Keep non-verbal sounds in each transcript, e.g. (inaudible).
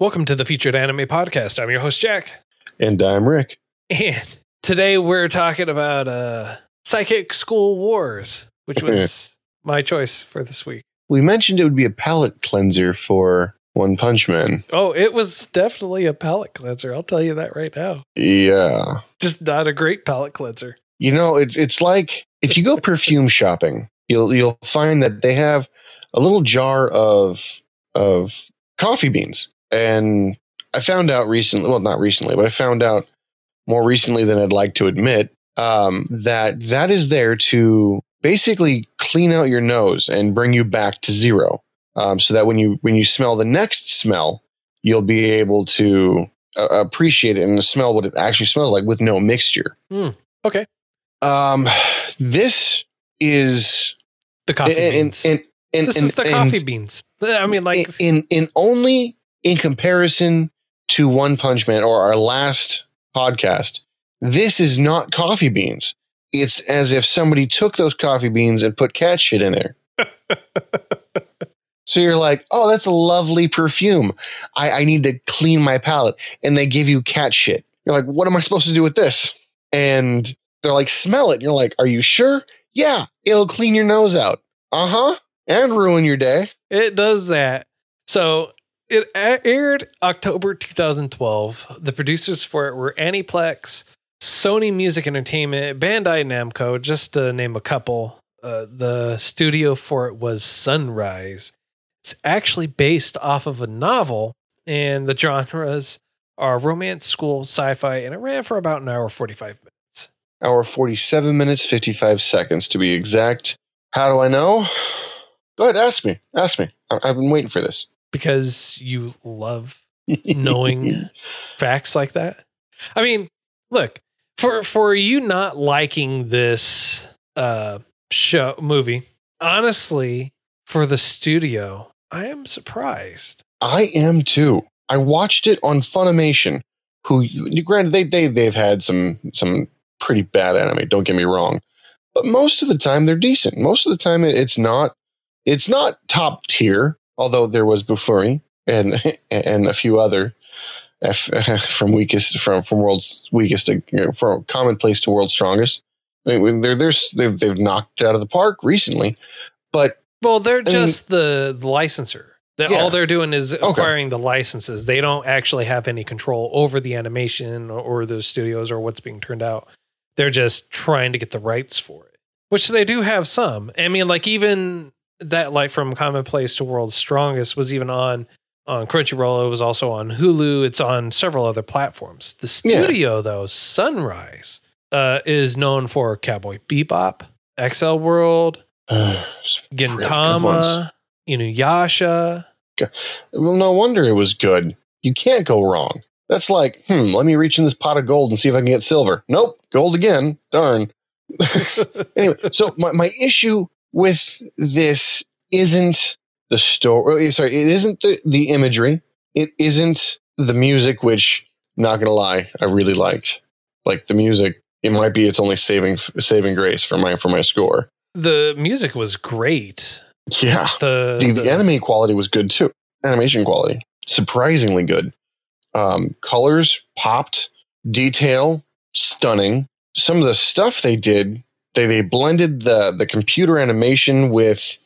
Welcome to the Featured Anime Podcast. I'm your host, Jack. And I'm Rick. And today we're talking about uh, Psychic School Wars, which was (laughs) my choice for this week. We mentioned it would be a palate cleanser for One Punch Man. Oh, it was definitely a palate cleanser. I'll tell you that right now. Yeah. Just not a great palate cleanser. You know, it's it's like if you go (laughs) perfume shopping, you'll you'll find that they have a little jar of of coffee beans. And I found out recently, well, not recently, but I found out more recently than I'd like to admit um, that that is there to basically clean out your nose and bring you back to zero, um, so that when you when you smell the next smell, you'll be able to uh, appreciate it and smell what it actually smells like with no mixture. Okay. Um, this is The coffee and, beans. and, and, this and- is the coffee beans. I mean, like, in in only in comparison to One Punch Man or our last podcast, this is not coffee beans. It's as if somebody took those coffee beans and put cat shit in there. (laughs) so you're like, oh, that's a lovely perfume. I, I need to clean my palate. And they give you cat shit. You're like, what am I supposed to do with this? And they're like, smell it. And you're like, are you sure? Yeah, it'll clean your nose out. Uh huh. And ruin your day. It does that. So it aired October 2012. The producers for it were Aniplex, Sony Music Entertainment, Bandai Namco, just to name a couple. Uh, the studio for it was Sunrise. It's actually based off of a novel, and the genres are romance, school, sci-fi, and it ran for about an hour 45 minutes. hour 47 minutes 55 seconds to be exact how do i know go ahead ask me ask me I- i've been waiting for this Because you love knowing (laughs) facts like that. I mean, look, for for you not liking this uh show movie, honestly, for the studio, I am surprised. i am too i watched it on funimation who granted they, they they've had some some pretty bad anime don't get me wrong but most of the time they're decent most of the time it- it's not it's not top tier although there was Bofuri and (laughs) and a few other F, (laughs) from weakest from from world's weakest to you know, from commonplace to world's strongest. I mean, they're, they're, they've they've knocked out of the park recently, but Well, they're mean- just the, the licensor. That Yeah. all they're doing is acquiring the licenses. They don't actually have any control over the animation or, or the studios or what's being turned out. They're just trying to get the rights for it, which they do have some. I mean, like even that, like from Commonplace to World's Strongest, was even on on Crunchyroll. It was also on Hulu. It's on several other platforms. The Yeah. studio, though, Sunrise, uh, is known for Cowboy Bebop, Accel World, (sighs) uh. Gintama, Inuyasha. well, no wonder it was good. You can't go wrong. That's like, hmm, let me reach in this pot of gold and see if I can get silver. Nope, gold again. Darn. (laughs) anyway, so my, my issue with this isn't the story. Sorry, it isn't the, the imagery. It isn't the music, which, not gonna lie, I really liked. Like the music, it might be its only saving saving grace for my for my score. The music was great. Yeah, The, the, the anime quality was good too. Animation quality, surprisingly good. Um, colors popped, detail stunning. Some of the stuff they did, they they blended the the computer animation with,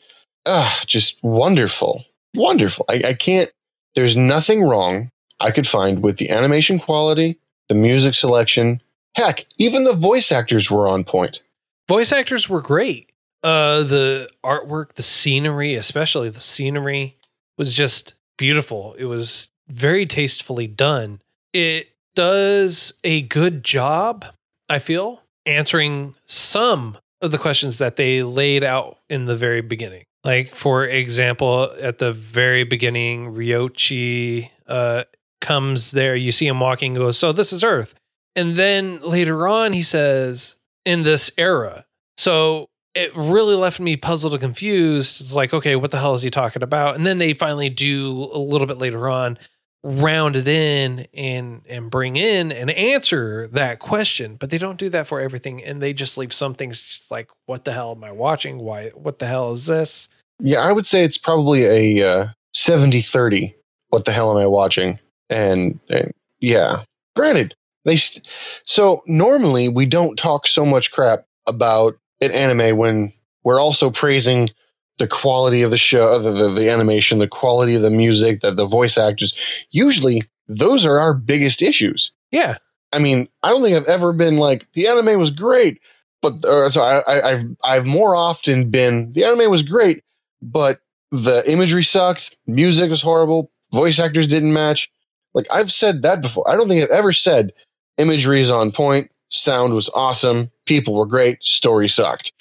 ah, just wonderful, wonderful. I, I can't. There's nothing wrong I could find with the animation quality, the music selection. Heck, even the voice actors were on point. voice actors were great. Uh, the artwork, the scenery, especially the scenery, was just beautiful. It was very tastefully done. It does a good job, I feel, answering some of the questions that they laid out in the very beginning. Like for example, at the very beginning, Ryochi uh, comes there. You see him walking. Goes, so this is Earth. And then later on, he says, in this era. So it really left me puzzled and confused. It's like, okay, what the hell is he talking about? And then they finally do a little bit later on round it in and and bring in and answer that question but they don't do that for everything and they just leave some things just like what the hell am i watching why what the hell is this Yeah, I would say it's probably a uh, 70-30. What the hell am I watching? And, and yeah, granted, they st- so normally we don't talk so much crap about an anime when we're also praising the quality of the show, the, the, the animation, the quality of the music, the, the voice actors. Usually, those are our biggest issues. yeah I mean, I don't think I've ever been like the anime was great, but uh, so I, I, I've I've more often been the anime was great, but the imagery sucked, music was horrible, voice actors didn't match. Like I've said that before. I don't think I've ever said imagery is on point, sound was awesome, people were great, story sucked.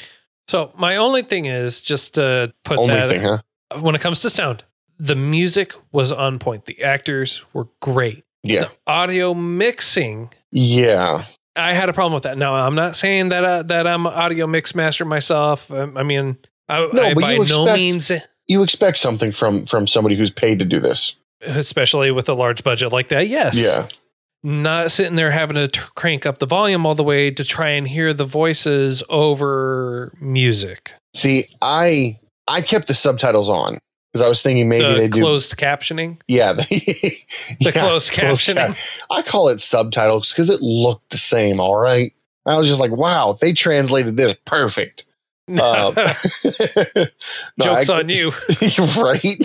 So my only thing is just to put Only that thing, huh? when it comes to sound the music was on point the actors were great Yeah, the audio mixing yeah. I had a problem with that. Now, I'm not saying that uh, that I'm an audio mix master myself. Um, I mean, I, No, I but by you no expect- means, You expect something from from somebody who's paid to do this. especially with a large budget like that. Yes. Yeah, Not sitting there having to t- crank up the volume all the way to try and hear the voices over music. See, I I kept the subtitles on because I was thinking maybe the they do. closed captioning. Yeah, (laughs) the, The closed (laughs) captioning. I call it subtitles because it looked the same. All right, I was just like, wow, they translated this perfect. (laughs) Um, no, Joke's I- on you. right?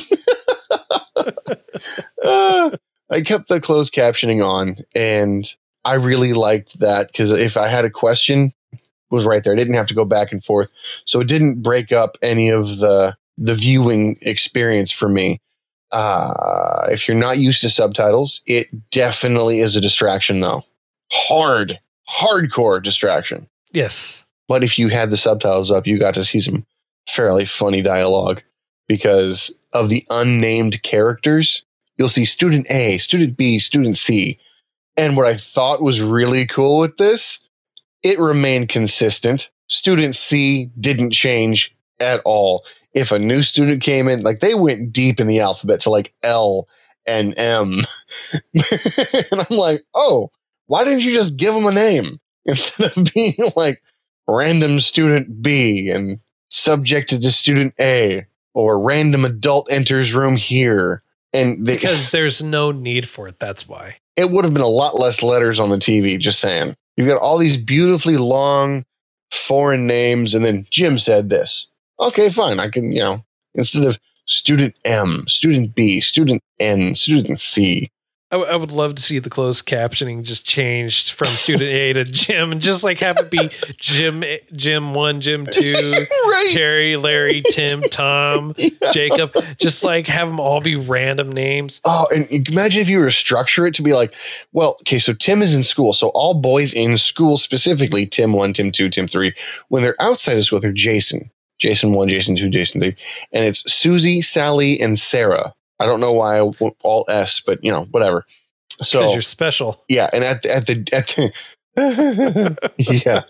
Uh, I kept the closed captioning on, and I really liked that because if I had a question, it was right there. I didn't have to go back and forth, so it didn't break up any of the the viewing experience for me. Uh, if you're not used to subtitles, it definitely is a distraction, though. Hard, hardcore distraction. Yes. But if you had the subtitles up, you got to see some fairly funny dialogue because of the unnamed characters. You'll see student A, student B, student C. And what I thought was really cool with this, it remained consistent. Student C didn't change at all. If a new student came in, like they went deep in the alphabet to like L and M. (laughs) and I'm like, oh, why didn't you just give them a name (laughs) instead of being like random student B and subjected to student A or random adult enters room here? And they, Because there's no need for it. That's why. it would have been a lot less letters on the TV, just saying. You've got all these beautifully long foreign names, and then Jim said this. Okay, fine. I can, you know, instead of student M, student B, student N, student C. I, w- I would love to see the closed captioning just changed from student A to Jim and just like have it be Jim, Jim eh, one, Jim (laughs) two, Right. Terry, Larry, Tim, (laughs) Tom, Jacob. Just like have them all be random names. Oh, and imagine if you were to structure it to be like, well, okay, so Tim is in school. So all boys in school, specifically Tim 1, Tim 2, Tim 3, when they're outside of school, they're Jason. Jason 1, Jason 2, Jason 3. And it's Susie, Sally, and Sarah. I don't know why I went all S, but you know, whatever. So you're special. yeah, and at the, at the at the (laughs) yeah,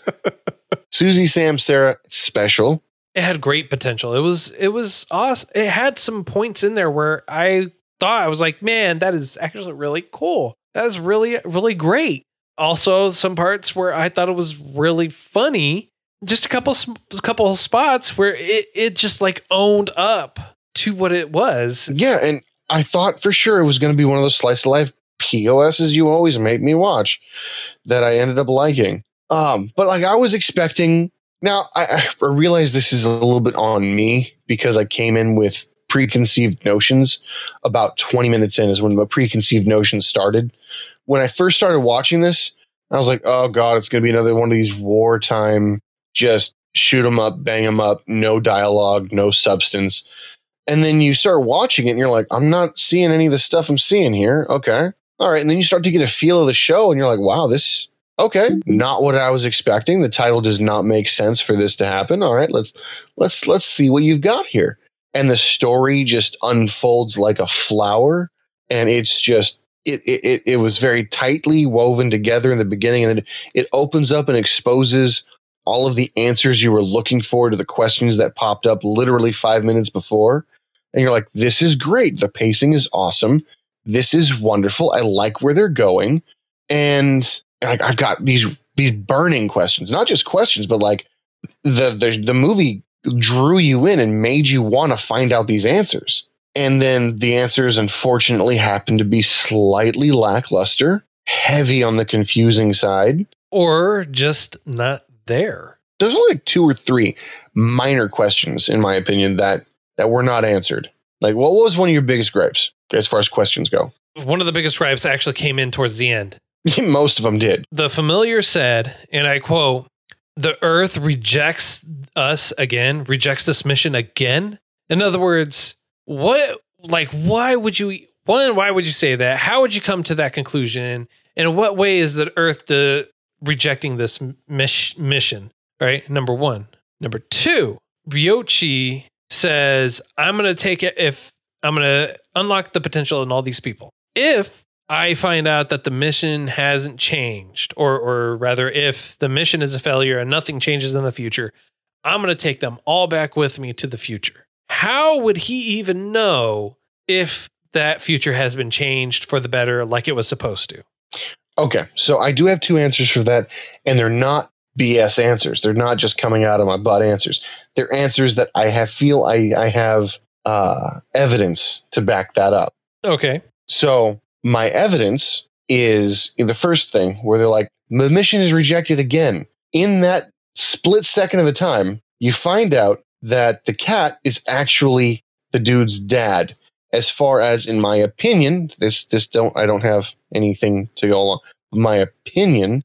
Susie, Sam, Sarah, special. It had great potential. It was it was awesome. It had some points in there where I thought I was like, man, that is actually really cool. That is really really great. Also, some parts where I thought it was really funny. Just a couple a couple spots where it it just like owned up to what it was. Yeah, and I thought for sure it was going to be one of those slice of life POSs you always made me watch that I ended up liking. Um, but like I was expecting. Now I, I realize this is a little bit on me because I came in with preconceived notions. About 20 minutes in is when the preconceived notions started. When I first started watching this, I was like, "Oh God, it's going to be another one of these wartime, just shoot them up, bang them up, no dialogue, no substance." And then you start watching it and you're like, I'm not seeing any of the stuff I'm seeing here. Okay. All right. And then you start to get a feel of the show and you're like, wow, this, okay. Not what I was expecting. The title does not make sense for this to happen. All right. Let's, let's, let's see what you've got here. and the story just unfolds like a flower and it's just it, it it was very tightly woven together in the beginning and it, it opens up and exposes all of the answers you were looking for to the questions that popped up literally five minutes before and you're like this is great. The pacing is awesome. This is wonderful. I like where they're going. And like i've got these these burning questions. Not just questions but like the the, the movie drew you in and made you want to find out these answers. And then the answers unfortunately happen to be slightly lackluster, heavy on the confusing side. Or just not there. There's only like two or three minor questions, in my opinion, that that were not answered. Like, what was one of your biggest gripes as far as questions go? One of the biggest gripes actually came in towards the end. (laughs) Most of them did. The familiar said, and I quote, the earth rejects us again, rejects this mission again. In other words, what like why would you one why would you say that how would you come to that conclusion and in what way is the earth the rejecting this mish, mission right number one number two ryochi says i'm gonna take it if i'm gonna unlock the potential in all these people if i find out that the mission hasn't changed or or rather if the mission is a failure and nothing changes in the future i'm gonna take them all back with me to the future how would he even know if that future has been changed for the better like it was supposed to? Okay, so I do have two answers for that, and they're not BS answers. They're not just coming out of my butt answers. They're answers that I have feel I I have uh, evidence to back that up. Okay. So my evidence is in the first thing where they're like, the mission is rejected again. In that split second of a time, you find out that the cat is actually the dude's dad. As far as, in my opinion, this this don't I don't have anything to go along. My opinion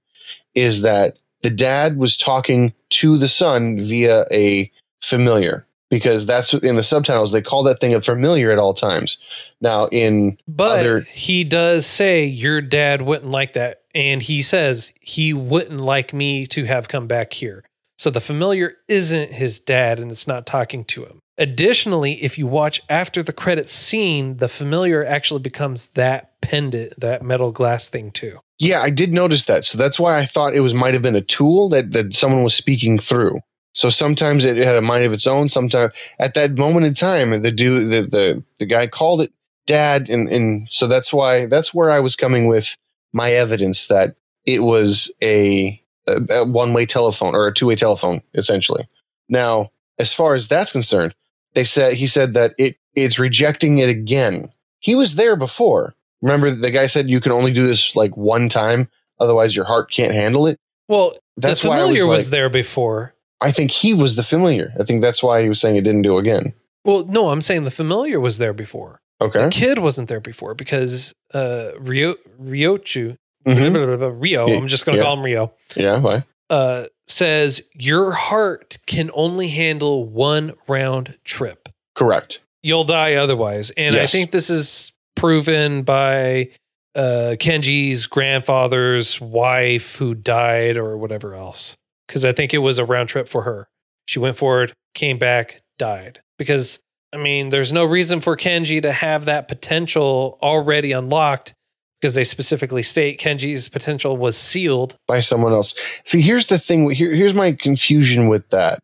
is that the dad was talking to the son via a familiar because that's in the subtitles they call that thing a familiar at all times. Now in but other, he does say your dad wouldn't like that, and he says he wouldn't like me to have come back here. So the familiar isn't his dad and it's not talking to him. Additionally, if you watch after the credits scene, the familiar actually becomes that pendant, that metal glass thing too. Yeah, I did notice that. So that's why I thought it was might have been a tool that, that someone was speaking through. So sometimes it had a mind of its own. Sometimes at that moment in time, the dude, the, the, the guy called it dad. And, and so that's why, that's where I was coming with my evidence that it was a, a, one way telephone or a two way telephone, essentially. Now, as far as that's concerned, they said he said that it it's rejecting it again. He was there before. Remember, the guy said you can only do this like one time, otherwise your heart can't handle it. Well, that's the familiar was, was like, there before. I think he was the familiar. I think that's why he was saying it didn't do again. Well, no, I'm saying the familiar was there before. Okay. The kid wasn't there before because uh Ryo Ryochu mm-hmm. Rio, I'm just going to yeah. call him Rio. Yeah, why? Uh, says your heart can only handle one round trip. Correct. You'll die otherwise. And yes. I think this is proven by uh, Kenji's grandfather's wife who died or whatever else. Because I think it was a round trip for her. She went forward, came back, died. Because, I mean, there's no reason for Kenji to have that potential already unlocked because they specifically state Kenji's potential was sealed by someone else. See, here's the thing. Here, here's my confusion with that.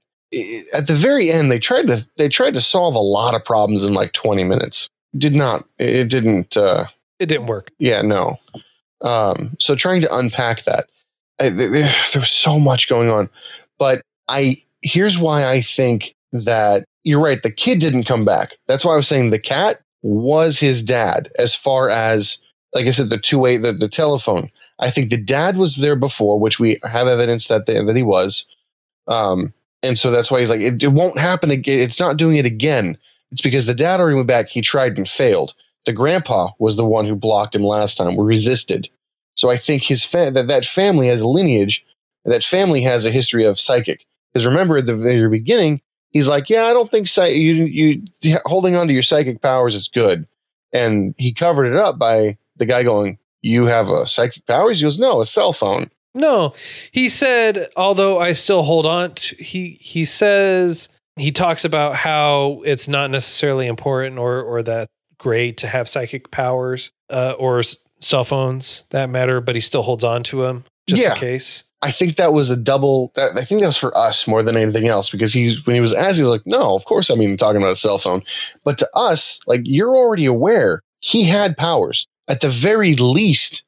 At the very end, they tried to they tried to solve a lot of problems in like 20 minutes. Did not. It didn't. Uh, it didn't work. Yeah, no. Um, so trying to unpack that, I, there, (sighs) there was so much going on. But I here's why I think that you're right. The kid didn't come back. That's why I was saying the cat was his dad as far as like I said, the two way, the, the telephone. I think the dad was there before, which we have evidence that they, that he was. Um, and so that's why he's like, it, it won't happen again. It's not doing it again. It's because the dad already went back. He tried and failed. The grandpa was the one who blocked him last time. We resisted. So I think his fa- that that family has a lineage. That family has a history of psychic. Because remember at the very beginning, he's like, "Yeah, I don't think you you holding on to your psychic powers is good," and he covered it up by the guy going, You have a psychic powers? He goes, No, a cell phone. No, he said, although I still hold on to, he, he says he talks about how it's not necessarily important or or that great to have psychic powers uh, or s- cell phones that matter, but he still holds on to them just Yeah. in case. I think that was a double. I think that was for us more than anything else because he, when he was asked, he was like, "No, of course." I mean, talking about a cell phone, but to us, like you're already aware he had powers. At the very least,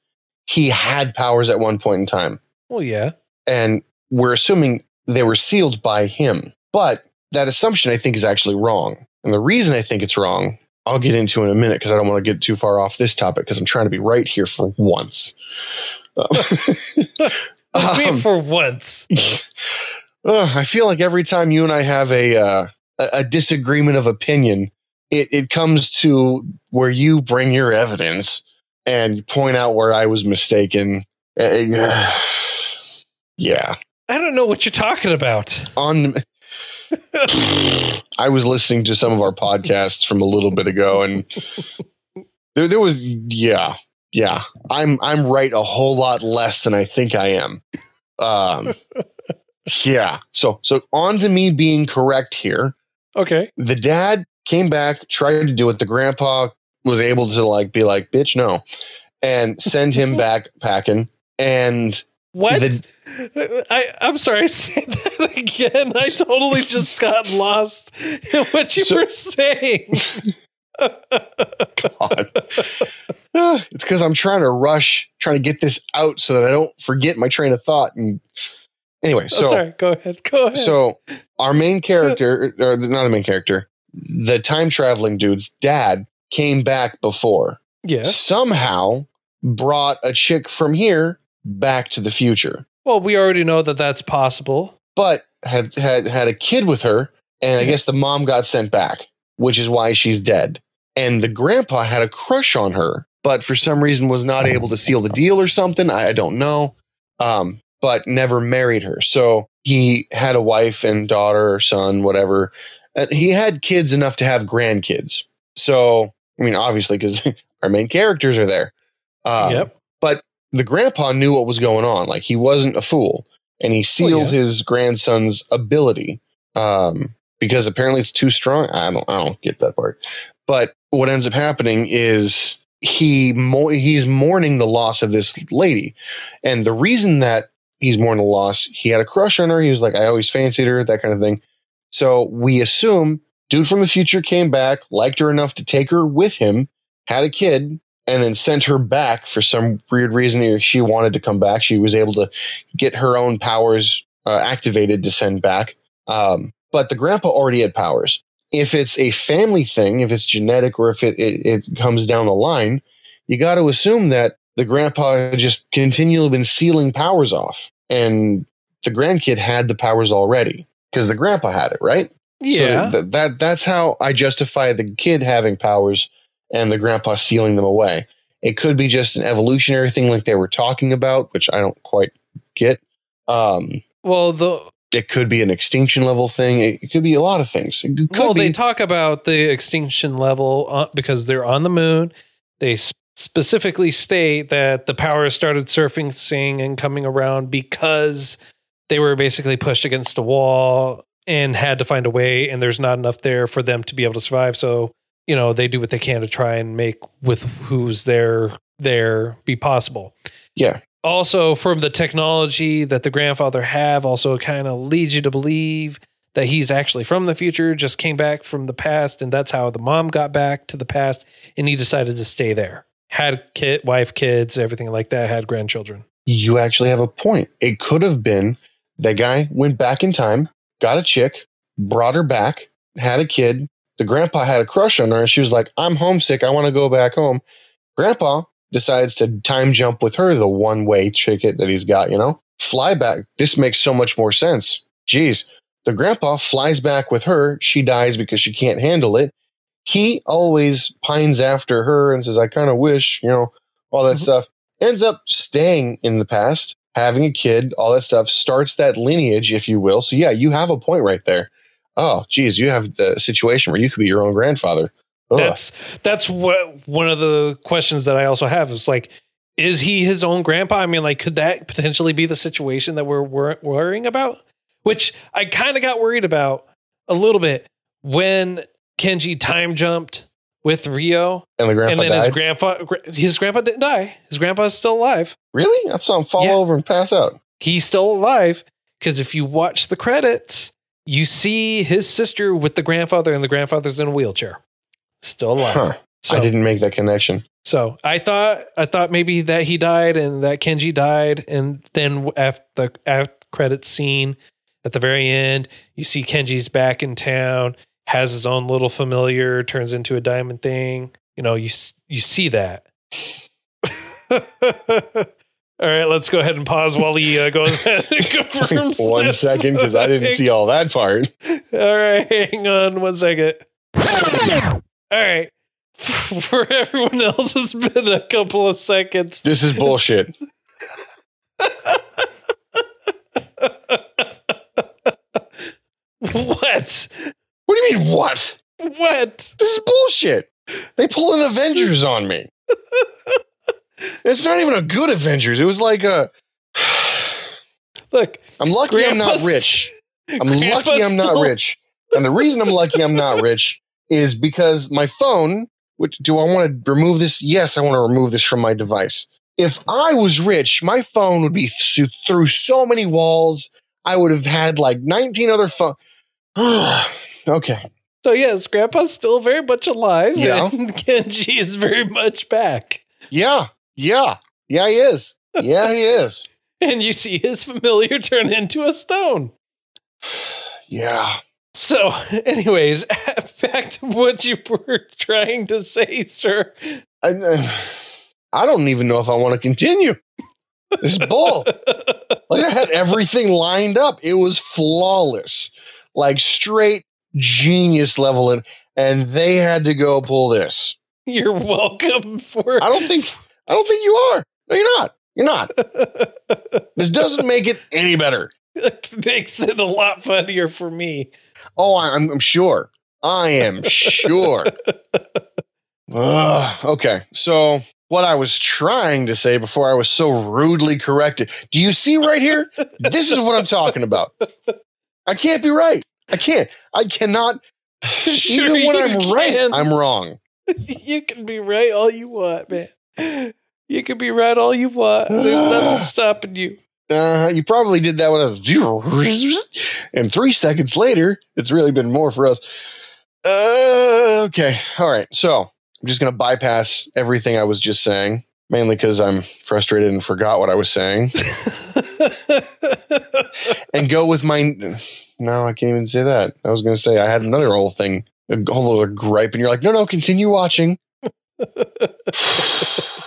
he had powers at one point in time, Well, yeah. and we're assuming they were sealed by him. But that assumption, I think, is actually wrong. And the reason I think it's wrong, I'll get into in a minute because I don't want to get too far off this topic because I'm trying to be right here for once. (laughs) Uh, I um, for once. (laughs) Ugh, I feel like every time you and I have a uh, a a disagreement of opinion, it it comes to where you bring your evidence and point out where I was mistaken. Uh, (sighs) yeah, I don't know what you're talking about. on. I was listening to some of our podcasts from a little bit ago, and there, there was yeah, yeah. I'm I'm right a whole lot less than I think I am. Um, yeah. So so on to me being correct here. Okay. The dad came back, tried to do it. The grandpa was able to like be like, "Bitch, no," and send him (laughs) back packing. And What? The- I, I'm sorry, say that again. I totally just got lost in what you So- were saying. (laughs) God. (sighs) it's because I'm trying to rush, trying to get this out so that I don't forget my train of thought. And anyway, oh, so sorry. Go ahead. Go ahead. so our main character, or not the main character, the time traveling dude's dad came back before. Yeah. Somehow brought a chick from here back to the future, Well, we already know that that's possible. but had had had a kid with her, and I guess the mom got sent back, which is why she's dead. And the grandpa had a crush on her, but for some reason was not able to seal the deal or something. I, I don't know. Um, but never married her. So he had a wife and daughter or son, whatever. Uh, he had kids enough to have grandkids. So, I mean, obviously, because (laughs) our main characters are there. Um, yep. The grandpa knew what was going on. Like he wasn't a fool, and he sealed yeah. his grandson's ability um, because apparently it's too strong. I don't. I don't get that part. But what ends up happening is he mo- he's mourning the loss of this lady, and the reason that he's mourning the loss, he had a crush on her. He was like, I always fancied her, that kind of thing. So we assume dude from the future came back, liked her enough to take her with him, had a kid, and then sent her back for some weird reason. She wanted to come back. She was able to get her own powers uh, activated to send back. Um, but the grandpa already had powers. If it's a family thing, if it's genetic or if it, it, it comes down the line, you got to assume that the grandpa had just continually been sealing powers off. And the grandkid had the powers already because the grandpa had it, right? Yeah. So th- that that's how I justify the kid having powers and the grandpa sealing them away. It could be just an evolutionary thing like they were talking about, which I don't quite get. Um, well, the it could be an extinction level thing. It, it could be a lot of things. Well, be. they talk about the extinction level uh, because they're on the moon. They specifically state that the powers started surfacing and coming around because they were basically pushed against a wall and had to find a way, and there's not enough there for them to be able to survive. So, you know, they do what they can to try and make with who's there there be possible yeah, also from the technology that the grandfather have also kind of leads you to believe that he's actually from the future just came back from the past and that's how the mom got back to the past and he decided to stay there had kid wife kids everything like that had grandchildren you actually have a point. It could have been that guy went back in time, got a chick, brought her back, had a kid. The grandpa had a crush on her, and she was like, "I'm homesick. I want to go back home." Grandpa decides to time jump with her, the one way ticket that he's got. You know, fly back. This makes so much more sense. Jeez, the grandpa flies back with her. She dies because she can't handle it. He always pines after her and says, "I kind of wish," you know, all that Mhm. stuff. Ends up staying in the past, having a kid, all that stuff starts that lineage, if you will. So yeah, you have a point right there. Oh, geez, you have the situation where you could be your own grandfather. Ugh. that's that's what one of the questions that i also have is like is he his own grandpa i mean like could that potentially be the situation that we're wor- worrying about which i kind of got worried about a little bit when Kenji time jumped with Rio, And the grandpa and then died. his grandpa, his grandpa didn't die. His grandpa is still alive. really? I saw him fall Yeah. over and pass out. He's still alive because if you watch the credits, you see his sister with the grandfather, and the grandfather's in a wheelchair, still alive. Huh. So, I didn't make that connection. So I thought I thought maybe that he died and that Kenji died, and then after the after credits scene at the very end, you see Kenji's back in town, has his own little familiar, turns into a diamond thing. You know, you you see that. (laughs) All right, let's go ahead and pause while he uh, goes (laughs) ahead and confirms. (laughs) one this. second, because I didn't see all that part. (laughs) All right, hang on one second. All right. For everyone else, it's been a couple of seconds. This is bullshit. What? What do you mean, what? What? This is bullshit. They pull an Avengers on me. It's not even a good Avengers. It was like a. (sighs) Look, I'm lucky I'm not rich. I'm (laughs) lucky I'm not rich. And the reason I'm lucky I'm not rich is because my phone, which do I want to remove this? Yes, I want to remove this from my device. If I was rich, my phone would be th- through so many walls. I would have had like 19 other phones. (sighs) okay. So yes, Grandpa's still very much alive, Yeah. and (laughs) Kenji is very much back. Yeah. Yeah. Yeah, he is. Yeah, he is. (laughs) And you see his familiar turn into a stone. (sighs) Yeah. So, (laughs) anyways, (laughs) back to what you were trying to say, sir. I, uh, I don't even know if I want to continue. This is bull. Like I had everything lined up. It was flawless, like straight genius level, and and they had to go pull this. You're welcome for. I don't think I don't think you are. No, you're not. You're not. (laughs) This doesn't make it any better. it makes it a lot funnier for me. Oh, I'm, I'm sure. I am sure. (laughs) Ugh, okay, so what I was trying to say before I was so rudely corrected. Do you see right here? This is what I'm talking about. I can't be right. I can't. I cannot. Sure even when I'm right. I'm wrong. (laughs) you can be right all you want, man. You can be right all you want. There's nothing (sighs) stopping you. Uh, you probably did that when I was (laughs) and three seconds later, it's really been more for us. Uh, okay, all right. So I'm just gonna bypass everything I was just saying, mainly because I'm frustrated and forgot what I was saying, (laughs) and go with my. No, I can't even say that. I was gonna say I had another whole thing, a whole little gripe, and you're like, no, no, continue watching. (laughs)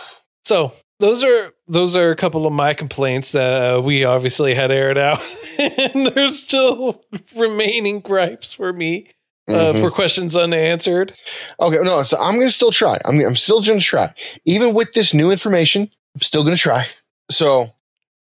so those are those are a couple of my complaints that uh, we obviously had aired out, (laughs) and there's still remaining gripes for me uh, Mhm. for questions unanswered. Okay, no, so I'm gonna still try. I'm I'm still gonna try. Even with this new information, I'm still gonna try. So,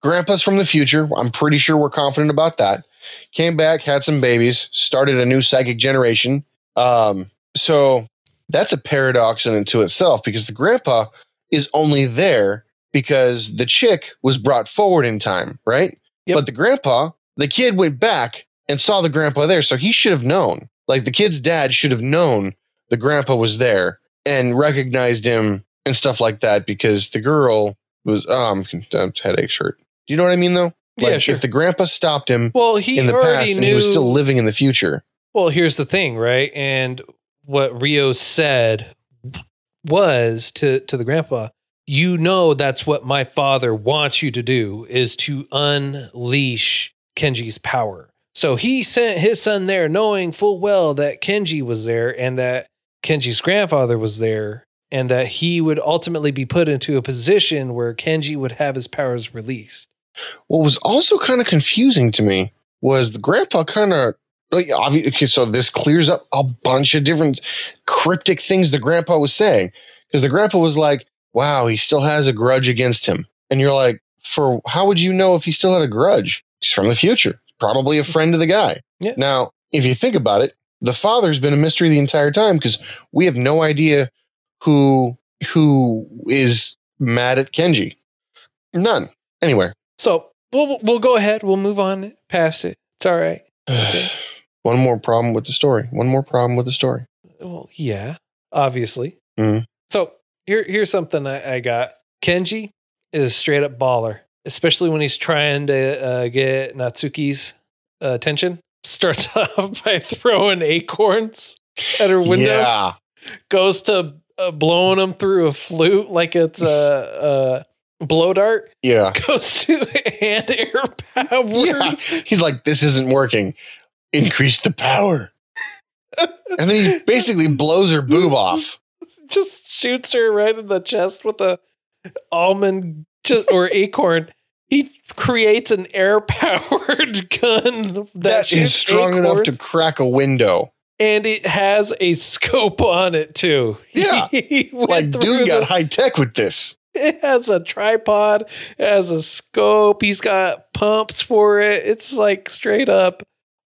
grandpa's from the future. I'm pretty sure we're confident about that. Came back, had some babies, started a new psychic generation. Um, so that's a paradox in and itself because the grandpa is only there because the chick was brought forward in time, right? Yep. But the grandpa, the kid went back and saw the grandpa there, so he should have known. Like the kid's dad should have known the grandpa was there and recognized him and stuff like that because the girl was um headache hurt. Do you know what I mean though? Like yeah, sure. if the grandpa stopped him well, he in the already past and he was still living in the future. Well, here's the thing, right? And what Rio said was to to the grandpa, you know that's what my father wants you to do is to unleash Kenji's power. So he sent his son there knowing full well that Kenji was there and that Kenji's grandfather was there and that he would ultimately be put into a position where Kenji would have his powers released. What was also kind of confusing to me was the grandpa kind of okay, so this clears up a bunch of different cryptic things the grandpa was saying because the grandpa was like, "Wow, he still has a grudge against him," and you're like, "For how would you know if he still had a grudge? He's from the future, probably a friend of the guy." Yeah. Now, if you think about it, the father's been a mystery the entire time because we have no idea who who is mad at Kenji. None. Anyway. So we'll we'll go ahead. We'll move on past it. It's all right. (sighs) Okay. One more problem with the story. One more problem with the story. Well, yeah, obviously. Mhm. So here, here's something I, I got. Kenji is a straight up baller, especially when he's trying to uh, get Natsuki's uh, attention. Starts (laughs) off by throwing acorns at her window. Yeah. Goes to uh, blowing them through a flute like it's a, a blow dart. Yeah. (laughs) Goes to hand air powered. Yeah. He's like, this isn't working. Increase the power. and then he (laughs) basically blows her boob off. just shoots her right in the chest with a almond just, or acorn. He creates an air powered (laughs) gun that, that is strong enough to crack a window. and it has a scope on it too. (laughs) Yeah. Like, dude got the- high tech with this. it has a tripod, it has a scope. He's got pumps for it. It's like straight up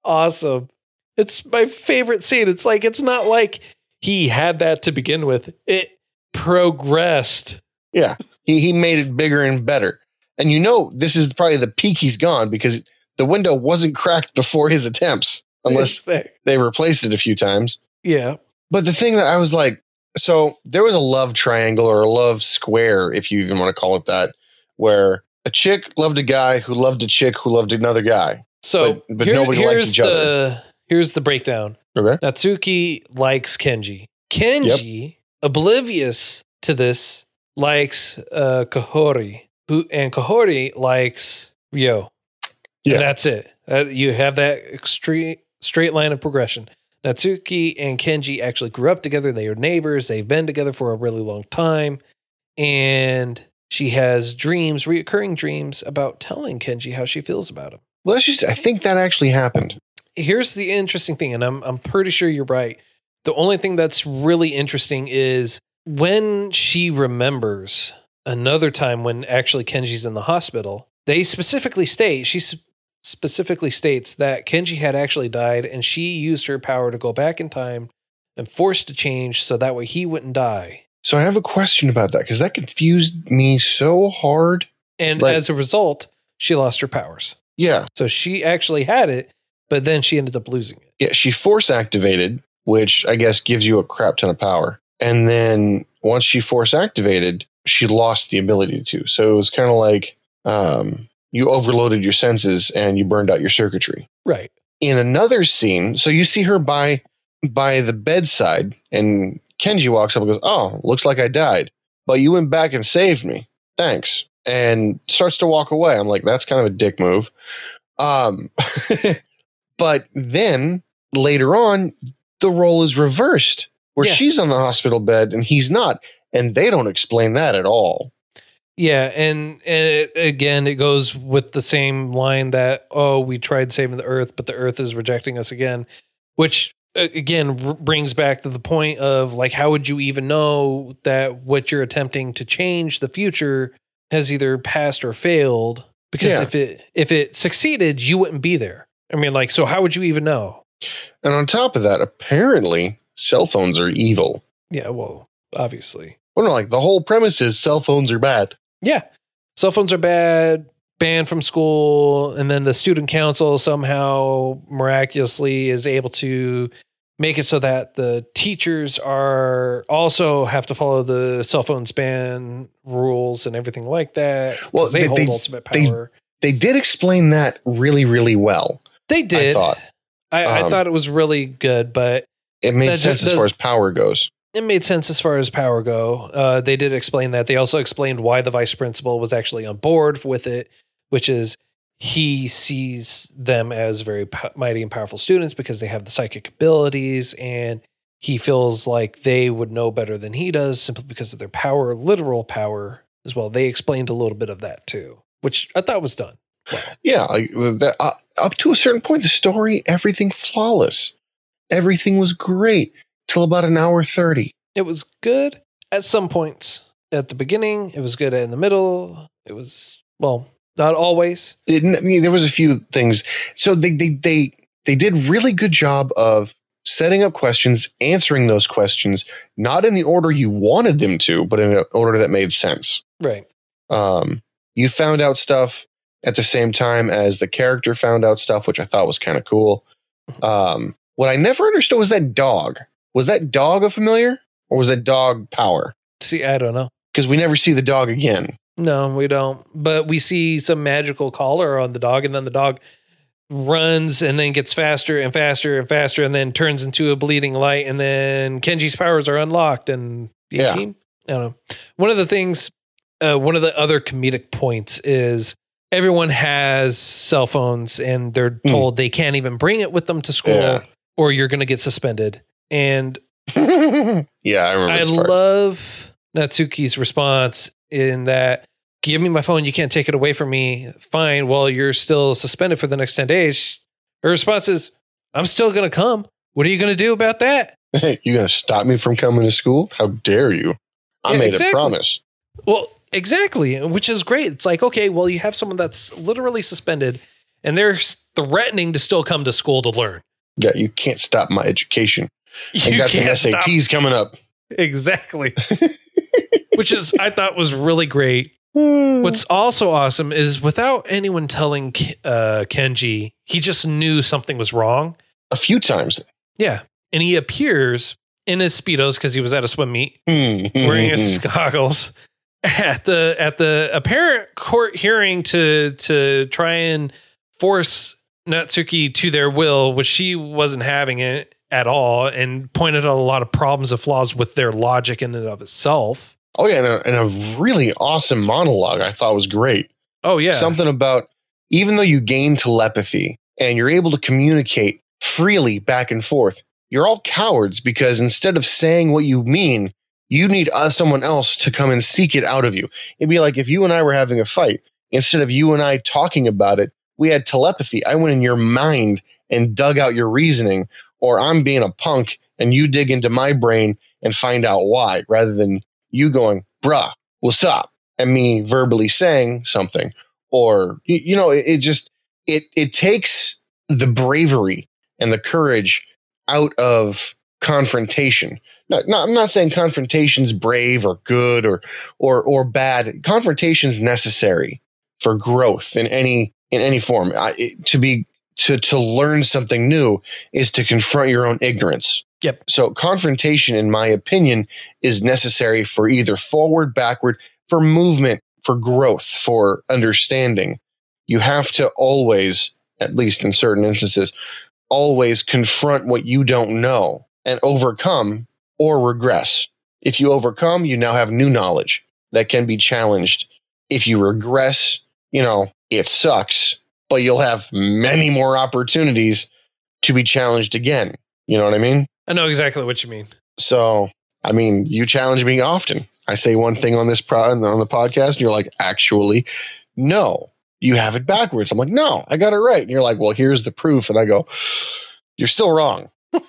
awesome. It's my favorite scene. It's like it's not like he had that to begin with. It progressed. Yeah. He, he made it bigger and better. And you know, this is probably the peak he's gone because the window wasn't cracked before his attempts, unless they replaced it a few times. yeah. But the thing that I was like, so there was a love triangle or a love square, if you even want to call it that, where a chick loved a guy who loved a chick who loved another guy. So But- but nobody liked here's each the other. here's the breakdown. Okay. Natsuki likes Kenji. Kenji, oblivious to this, likes uh, Kahori, who and Kahori likes Ryo. Yeah. And that's it. Uh, you have that extreme straight line of progression. Natsuki and Kenji actually grew up together. They are neighbors. They've been together for a really long time. And she has dreams, reoccurring dreams about telling Kenji how she feels about him. Well, that's just, I think that actually happened. Here's the interesting thing, and I'm I'm pretty sure you're right. The only thing that's really interesting is when she remembers another time when actually Kenji's in the hospital. They specifically state she specifically states that Kenji had actually died, and she used her power to go back in time and force to change so that way he wouldn't die. So I have a question about that because that confused me so hard. And Like- as a result, she lost her powers. Yeah. So she actually had it, but then she ended up losing it. Yeah. She force activated, which I guess gives you a crap ton of power. And then once she force activated, she lost the ability to. So it was kind of like um, you overloaded your senses and you burned out your circuitry. Right. in another scene, so you see her by by the bedside, and Kenji walks up and goes, "Oh, looks like I died, but you went back and saved me. Thanks." And starts to walk away. I'm like, "That's kind of a dick move." Um, (laughs) but then later on, the role is reversed, where Yeah. she's on the hospital bed and he's not, and they don't explain that at all. Yeah, and and it, again, it goes with the same line that oh, we tried saving the Earth, but the Earth is rejecting us again, which again r- brings back to the point of like, how would you even know that what you're attempting to change the future has either passed or failed? Because Yeah. if it if it succeeded, you wouldn't be there. I mean, like, so how would you even know? And on top of that, apparently, cell phones are evil. Yeah, well, obviously, Well, no, like the whole premise is cell phones are bad. Yeah. Cell phones are bad, banned from school, and then the student council somehow miraculously is able to make it so that the teachers are also have to follow the cell phones ban rules and everything like that. Well, they, they- hold they- ultimate power. They did explain that really, really well. They, did. I thought I, I Um, thought it was really good, but it made That sense as far as power goes. it made sense as far as power go. Uh, they did explain that. They also explained why the vice principal was actually on board with it, which is he sees them as very po- mighty and powerful students because they have the psychic abilities, and he feels like they would know better than he does simply because of their power, literal power as well. They explained a little bit of that too, which I thought was done. Well, Yeah, like the, uh, up to a certain point, the story, everything flawless. Everything was great till about an hour 30. it was good at some points. At the beginning, it was good in the middle. It was well, not always. It, I mean, there was a few things. So they, they, they, they did really good job of setting up questions, answering those questions, not in the order you wanted them to, but in an order that made sense. Right. Um, you found out stuff at the same time as the character found out stuff, which I thought was kind of cool. (laughs) Um, what I never understood was that dog. Was that dog a familiar or was that dog power? See, I don't know. Because we never see the dog again. No, we don't. But we see some magical collar on the dog, and then the dog runs and then gets faster and faster and faster, and then turns into a bleeding light, and then Kenji's powers are unlocked. And the Yeah. I don't know. One of the things, uh, one of the other comedic points is everyone has cell phones, and they're told they can't even bring it with them to school, Yeah. or you're going to get suspended. And (laughs) yeah, I remember. I love Natsuki's response in that give me my phone, you can't take it away from me. Fine, well, you're still suspended for the next 10 days. Her response is, I'm still gonna come. What are you gonna do about that? (laughs) Hey, you gonna stop me from coming to school? How dare you? I Yeah, made exactly. a promise. Well, exactly, which is great. It's like, okay, well, you have someone that's literally suspended and they're threatening to still come to school to learn. Yeah, you can't stop my education. (laughs) I You got some can't stop SATs coming up. (laughs) Exactly. (laughs) Which is I thought was really great. What's also awesome is without anyone telling uh, Kenji, he just knew something was wrong. A few times. Yeah, and he appears in his speedos because he was at a swim meet Hmm. wearing his (laughs) goggles at the at the apparent court hearing to to try and force Natsuki to their will, which she wasn't having it at all, and pointed out a lot of problems and flaws with their logic in and of itself. Oh yeah, and a, and a really awesome monologue I thought was great. Oh yeah, Something about even though you gain telepathy and you're able to communicate freely back and forth, you're all cowards because instead of saying what you mean, you need uh, someone else to come and seek it out of you. It'd be like if you and I were having a fight, instead of you and I talking about it, we had telepathy. I went in your mind and dug out your reasoning, or I'm being a punk and you dig into my brain and find out why, rather than you going, bruh, what's up? And me verbally saying something. Or, you, know, it, it just, it, it takes the bravery and the courage out of confrontation. Not, not, I'm not saying confrontation's brave or good or, or, or bad. Confrontation's necessary for growth in any, in any form. I, it, to be, to, to learn something new is to confront your own ignorance. Yep. So confrontation, in my opinion, is necessary for either forward, backward, for movement, for growth, for understanding. You have to always, at least in certain instances, always confront what you don't know and overcome or regress. If you overcome, you now have new knowledge that can be challenged. If you regress, you know, it sucks, but you'll have many more opportunities to be challenged again. You know what I mean? I know exactly what you mean. So, I mean, you challenge me often. I say one thing on this pro- on the podcast, and you're like, actually, no, you have it backwards. I'm like, no, I got it right. And you're like, well, here's the proof. And I go, you're still wrong. (laughs)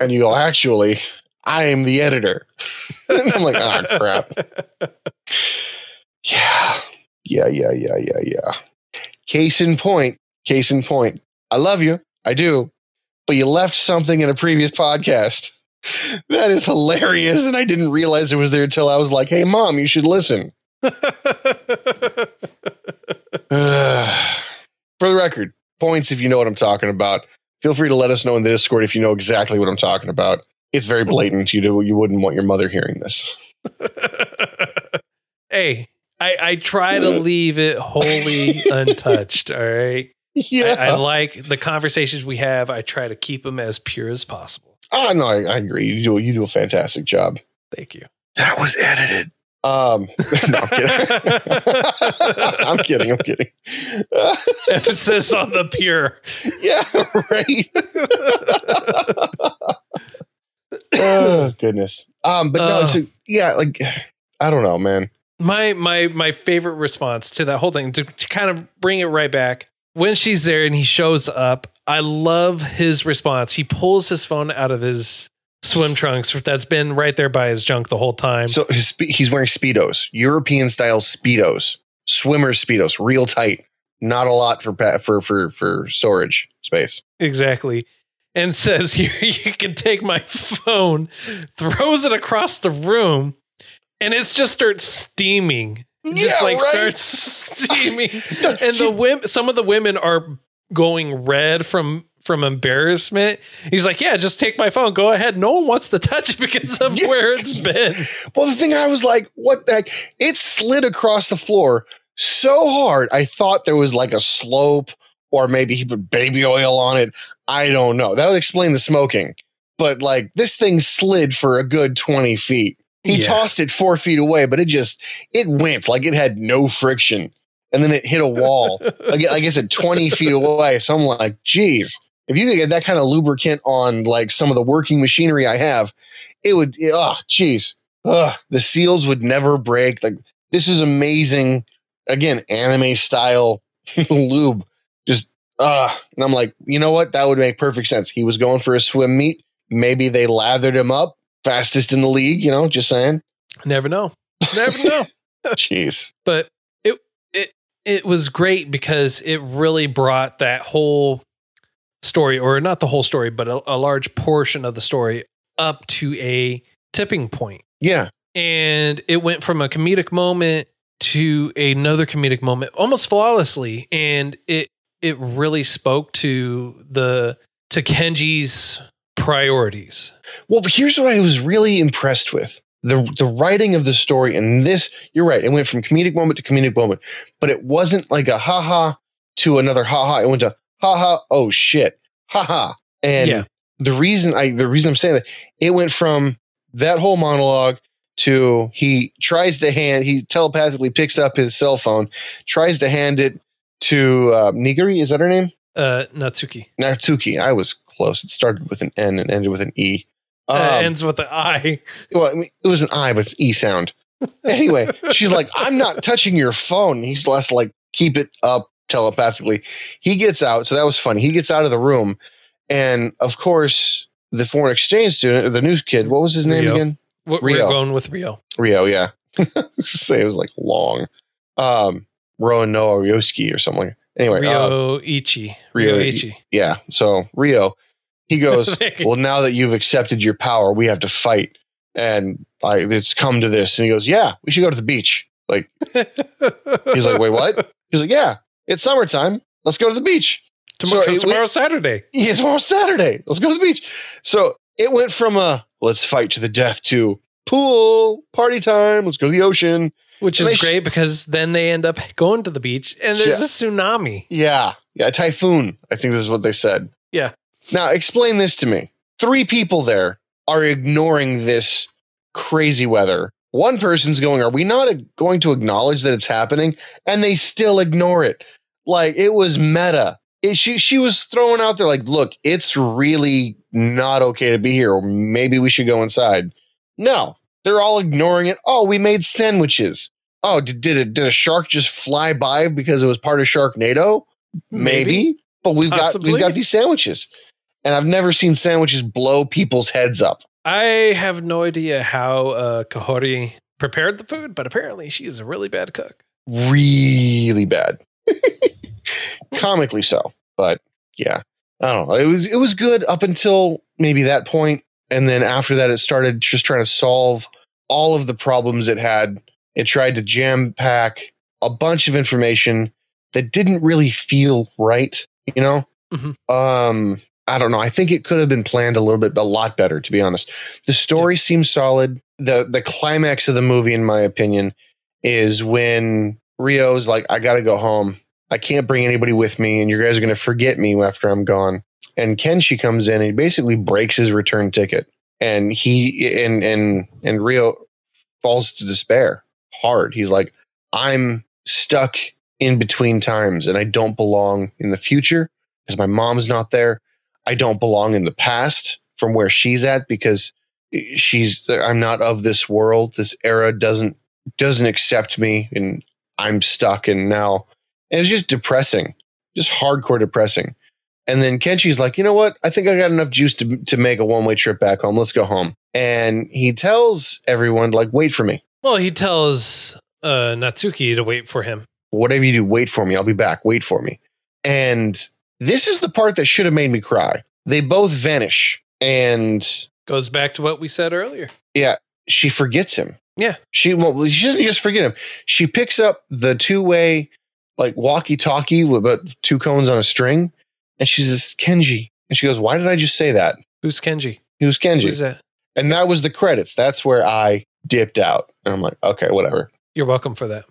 And you go, actually, I am the editor. (laughs) and I'm like, oh, crap. (laughs) Yeah. Yeah, yeah, yeah, yeah, yeah. Case in point, case in point. I love you. I do. But you left something in a previous podcast. (laughs) That is hilarious. And I didn't realize it was there until I was like, hey, mom, you should listen. (laughs) (sighs) For the record, points if you know what I'm talking about. Feel free to let us know in the Discord if you know exactly what I'm talking about. It's very blatant. You do, you wouldn't want your mother hearing this. (laughs) hey, I, I try to leave it wholly (laughs) untouched. All right. Yeah. I, I like the conversations we have. I try to keep them as pure as possible. oh, no, I, I agree. You do you do a fantastic job. Thank you. That was edited. Um, (laughs) no, (laughs) I'm kidding. I'm kidding. I'm kidding. Emphasis on the pure. yeah, right. oh goodness. Um, but no, Uh. so yeah, like I don't know, man. My my my favorite response to that whole thing to, to kind of bring it right back when she's there and he shows up i love his response he pulls his phone out of his swim trunks that's been right there by his junk the whole time So his he's wearing speedos, European style speedos, swimmer speedos, real tight. Not a lot for for for for storage space. exactly and says (laughs) here you can take my phone throws it across the room and it just starts steaming just Yeah, like right. starts (laughs) steaming (laughs) and the women some of the women are going red from from embarrassment. He's like, "Yeah, just take my phone. Go ahead. No one wants to touch it because of Yeah. where it's been." Well, the thing I was like, what the heck? It slid across the floor so hard. I thought there was like a slope or maybe he put baby oil on it. I don't know. That would explain the smoking. But like this thing slid for a good 20 feet. He Yeah. tossed it four feet away, but it just, it went like it had no friction. And then it hit a wall, I gue- I guess at 20 (laughs) feet away. So I'm like, geez, if you could get that kind of lubricant on like some of the working machinery I have, it would, oh, geez. Ugh, the seals would never break. Like this is amazing. Again, anime style (laughs) lube. Just uh and I'm like, you know what? That would make perfect sense. He was going for a swim meet. Maybe they lathered him up. Fastest in the league, you know, just saying. Never know. Never know. (laughs) Jeez. but it it it was great because it really brought that whole story or not the whole story but a, a large portion of the story up to a tipping point Yeah. and it went from a comedic moment to another comedic moment almost flawlessly and it it really spoke to the to Kenji's priorities Well, here's what I was really impressed with. The the writing of the story and this, you're right, it went from comedic moment to comedic moment, but it wasn't like a ha ha to another ha ha. It went to ha ha. oh shit. Ha ha. And Yeah. the reason I the reason I'm saying that it went from that whole monologue to he tries to hand he telepathically picks up his cell phone, tries to hand it to uh, Nigiri, is that her name? Uh Natsuki Natsuki. I was close. It started with an N and ended with an E. Uh, Um, ends with an I well, I mean, it was an I, but it's E sound. (laughs) Anyway, she's like, I'm not touching your phone. He's less like, keep it up telepathically. He gets out. So that was funny. He gets out of the room. And of course, the foreign exchange student, or the news kid, what was his name Rio. again? We're going with Rio. Rio, yeah. say (laughs) it was like long. Um, Rowan Noah Ryoski or something Anyway, uh, Rio Ichi. Rio Rio Ichi. yeah. So Rio, he (laughs) goes, well, now that you've accepted your power, we have to fight. And I, it's come to this. And he goes, yeah, we should go to the beach. Like, (laughs) he's like, wait, what? He's like, yeah, it's summertime. Let's go to the beach. Tomorrow, So it- we- tomorrow's Saturday. Yeah, tomorrow's Saturday. Let's go to the beach. So it went from a let's fight to the death to pool, party time. Let's go to the ocean. Which And is they sh- great because then they end up going to the beach and there's Yeah. a tsunami. Yeah. Yeah. Typhoon. I think this is what they said. Yeah. Now, explain this to me. Three people there are ignoring this crazy weather. One person's going, Are we not a- going to acknowledge that it's happening? And they still ignore it. Like it was meta. It, she, she was throwing out there, like, Look, it's really not okay to be here. Or maybe we should go inside. No, they're all ignoring it. Oh, we made sandwiches. Oh, did, did, it, did a shark just fly by because it was part of Sharknado? Maybe, but we've got we've got these sandwiches, and I've never seen sandwiches blow people's heads up. I have no idea how uh, Kahori prepared the food, but apparently she is a really bad cook. Really bad, (laughs) comically so. But yeah, I don't know. It was it was good up until maybe that point, and then after that, it started just trying to solve all of the problems it had. It tried to jam pack a bunch of information that didn't really feel right. You know, Mhm. um, I don't know. I think it could have been planned a little bit, a lot better, to be honest. The story seems solid. the The climax of the movie, in my opinion, is when Rio's like, "I got to go home. I can't bring anybody with me, and you guys are going to forget me after I'm gone." And Kenshi comes in and he basically breaks his return ticket, and he and and and Rio falls to despair hard. He's like, "I'm stuck in between times, and I don't belong in the future because my mom's not there. I don't belong in the past from where she's at because she's I'm not of this world. This era doesn't doesn't accept me, and I'm stuck. And now, and it's just depressing, just hardcore depressing. And then Kenshi's like, you know what? I think I got enough juice to to make a one way trip back home. Let's go home. And he tells everyone like, wait for me. Well, he tells uh, Natsuki to wait for him. Whatever you do, wait for me. I'll be back. Wait for me. And this is the part that should have made me cry. They both vanish, and Goes back to what we said earlier. Yeah. She forgets him. Yeah. She well, she doesn't just forget him. She picks up the two way like walkie talkie with about two cones on a string And she says, Kenji. And she goes, Why did I just say that? Who's Kenji? Who's Kenji. Who's that? And that was the credits. That's where I dipped out. And I'm like, okay, whatever. You're welcome for that.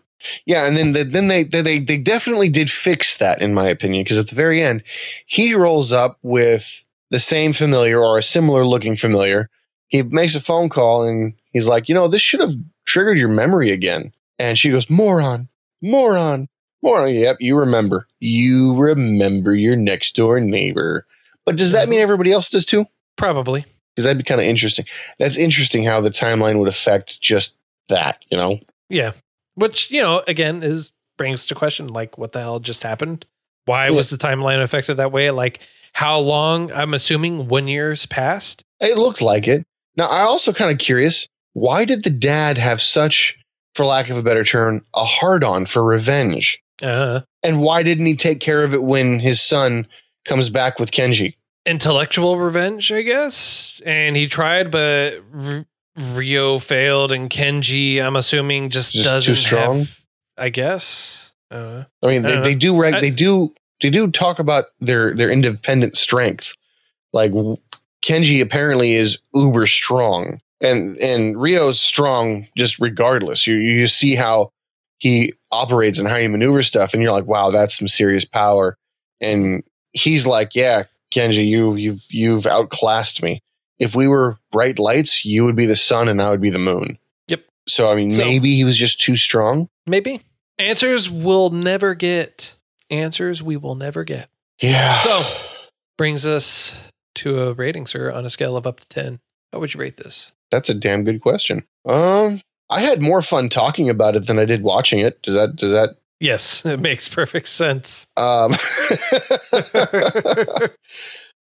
Yeah, and then then they they they definitely did fix that in my opinion because at the very end he rolls up with the same familiar or a similar looking familiar. He makes a phone call and he's like, "You know, this should have triggered your memory again." And she goes, "Moron. Moron. Moron. Yep, you remember. You remember your next door neighbor." But does that mm-hmm. mean everybody else does too? Probably. Because that'd be kind of interesting. That's interesting how the timeline would affect just that, you know? Yeah. Which, you know, again, is brings to question like what the hell just happened? Why Yeah. was the timeline affected that way? Like how long? I'm assuming one year's passed. It looked like it. Now, I also kind of curious why did the dad have such, for lack of a better term, a hard on for revenge? Uh, And why didn't he take care of it when his son comes back with Kenji? intellectual revenge, I guess. And he tried, but R- Rio failed, and Kenji, I'm assuming, just, Just doesn't too strong? have- I guess. Uh, I mean, they, they do reg- I- they do they do talk about their their independent strength. Like Kenji apparently is uber strong, and and Rio's strong just regardless. You you see how he operates and how he maneuvers stuff, and you're like, wow, that's some serious power. And he's like, yeah, Kenji, you you've you've outclassed me. If we were bright lights, you would be the sun and I would be the moon. Yep. So I mean, So- maybe he was just too strong. maybe. Answers we'll never get. Answers we will never get. Yeah. So- Brings us to a rating, sir, on a scale of up to 10. How would you rate this? That's a damn good question. Um, I had more fun talking about it than I did watching it. Does that does that Yes, it makes perfect sense. um (laughs)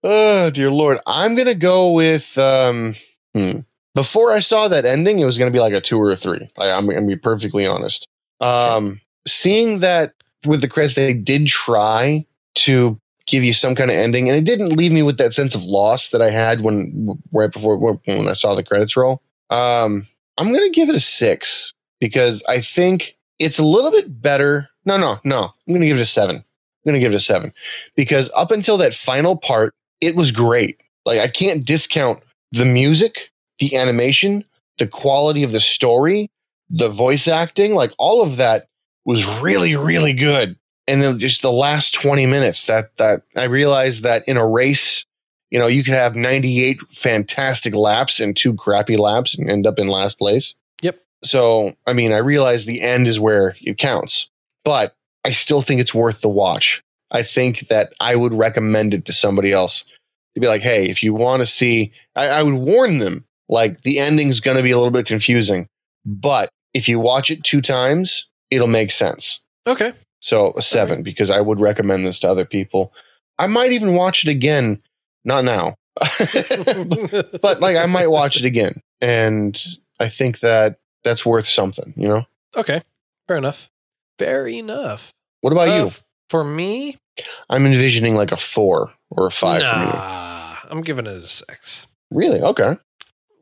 Oh dear lord. I'm gonna go with um hmm. before I saw that ending, it was gonna be like a two or a three. Like, I'm gonna be perfectly honest. Um seeing that with the credits they did try to give you some kind of ending, and it didn't leave me with that sense of loss that I had when right before when I saw the credits roll. Um, I'm gonna give it a six because I think it's a little bit better. No, no, no. I'm gonna give it a seven. I'm gonna give it a seven because up until that final part, it was great. Like I can't discount the music, the animation, the quality of the story, the voice acting, like all of that was really, really good. And then just the last 20 minutes that that I realized that in a race, you know, you could have 98 fantastic laps and two crappy laps and end up in last place. Yep. So, I mean, I realize the end is where it counts, but I still think it's worth the watch. I think that I would recommend it to somebody else to be like, hey, if you want to see, I, I would warn them like the ending's going to be a little bit confusing, but if you watch it two times, it'll make sense. Okay. So a seven because I would recommend this to other people. I might even watch it again, not now, (laughs) but like I might watch it again, and I think that that's worth something. You know. okay. Fair enough. Fair enough. What about Uh, you? For me, I'm envisioning like a four or a five for me. nah, I'm giving it a six. Really? Okay.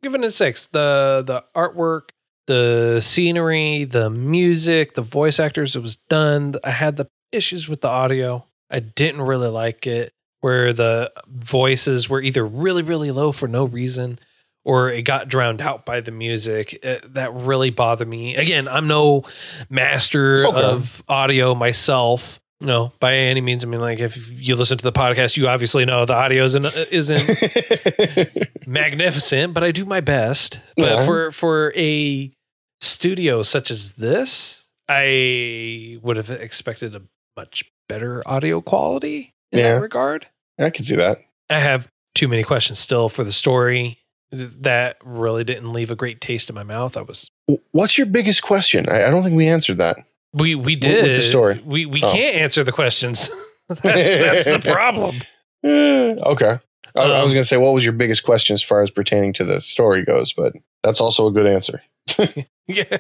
giving it a six. The the artwork, the scenery, the music, the voice actors. It was done. I had the issues with the audio. I didn't really like it, where the voices were either really really low for no reason, or it got drowned out by the music. It- that really bothered me. Again, I'm no master Okay. of audio myself. No, by any means. I mean, like if you listen to the podcast, you obviously know the audio isn't isn't (laughs) magnificent, but I do my best. But Yeah. for for a studio such as this, I would have expected a much better audio quality in Yeah. that regard. I can see that. I have too many questions still for the story. That really didn't leave a great taste in my mouth. I was What's your biggest question? I, I don't think we answered that. we we did with the story. We we Oh. can't answer the questions. (laughs) that's, that's the problem. (laughs) okay. I, I was Um, going to say, what was your biggest question as far as pertaining to the story goes? But that's also a good answer. (laughs) yeah,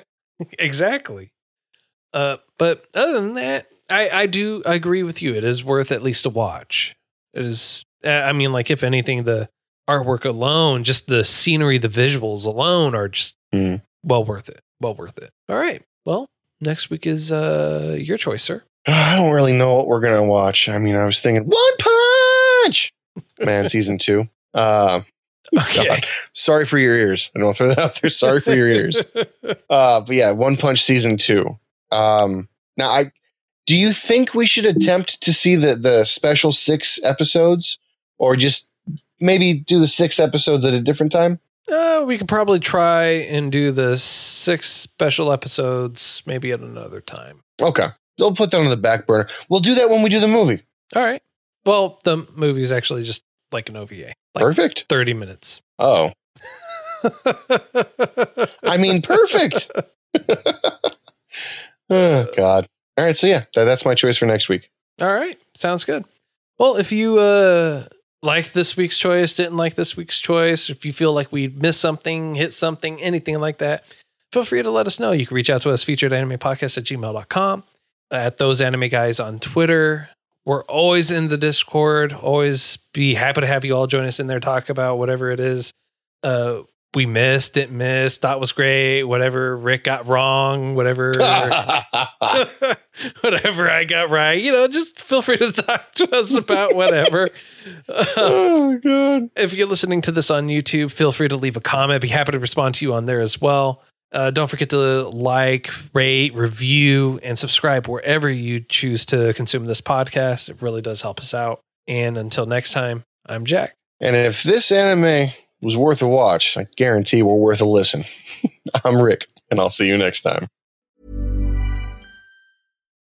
exactly. Uh, but other than that, I I do agree with you. It is worth at least a watch. It is. I mean, like if anything, the artwork alone, just the scenery, the visuals alone, are just Mm. well worth it. Well worth it. All right. Well, next week is uh your choice, sir. (sighs) I don't really know what we're going to watch. I mean, I was thinking One Punch. Punch Man (laughs) season two. Uh, Okay. God. sorry for your ears. I don't throw that out there. Sorry for your ears. (laughs) Uh, but yeah, One Punch season two. Um, now, I do you think we should attempt to see the the special six episodes, or just maybe do the six episodes at a different time? Uh, we could probably try and do the six special episodes maybe at another time. Okay, we'll put that on the back burner. We'll do that when we do the movie. All right. Well, the movie is actually just like an OVA, like Perfect. 30 minutes. Oh, (laughs) I mean, perfect. oh (laughs) (laughs) God. All right, so yeah, that, that's my choice for next week. All right. Sounds good. Well, if you uh like this week's choice, didn't like this week's choice, if you feel like we missed something, hit something, anything like that, feel free to let us know. You can reach out to us, featured anime podcast at gmail.com, at those anime guys on Twitter. We're always in the Discord. Always be happy to have you all join us in there, talk about whatever it is uh we missed, didn't miss, thought was great, whatever Rick got wrong, whatever (laughs) whatever I got right. You know, just feel free to (laughs) talk to us about whatever. oh God. (laughs) if you're listening to this on YouTube, feel free to leave a comment. Be happy to respond to you on there as well. Uh, don't forget to like, rate, review, and subscribe wherever you choose to consume this podcast. It really does help us out. And until next time, I'm Jack. And if this anime was worth a watch, I guarantee we're worth a listen. (laughs) I'm Rick, and I'll see you next time.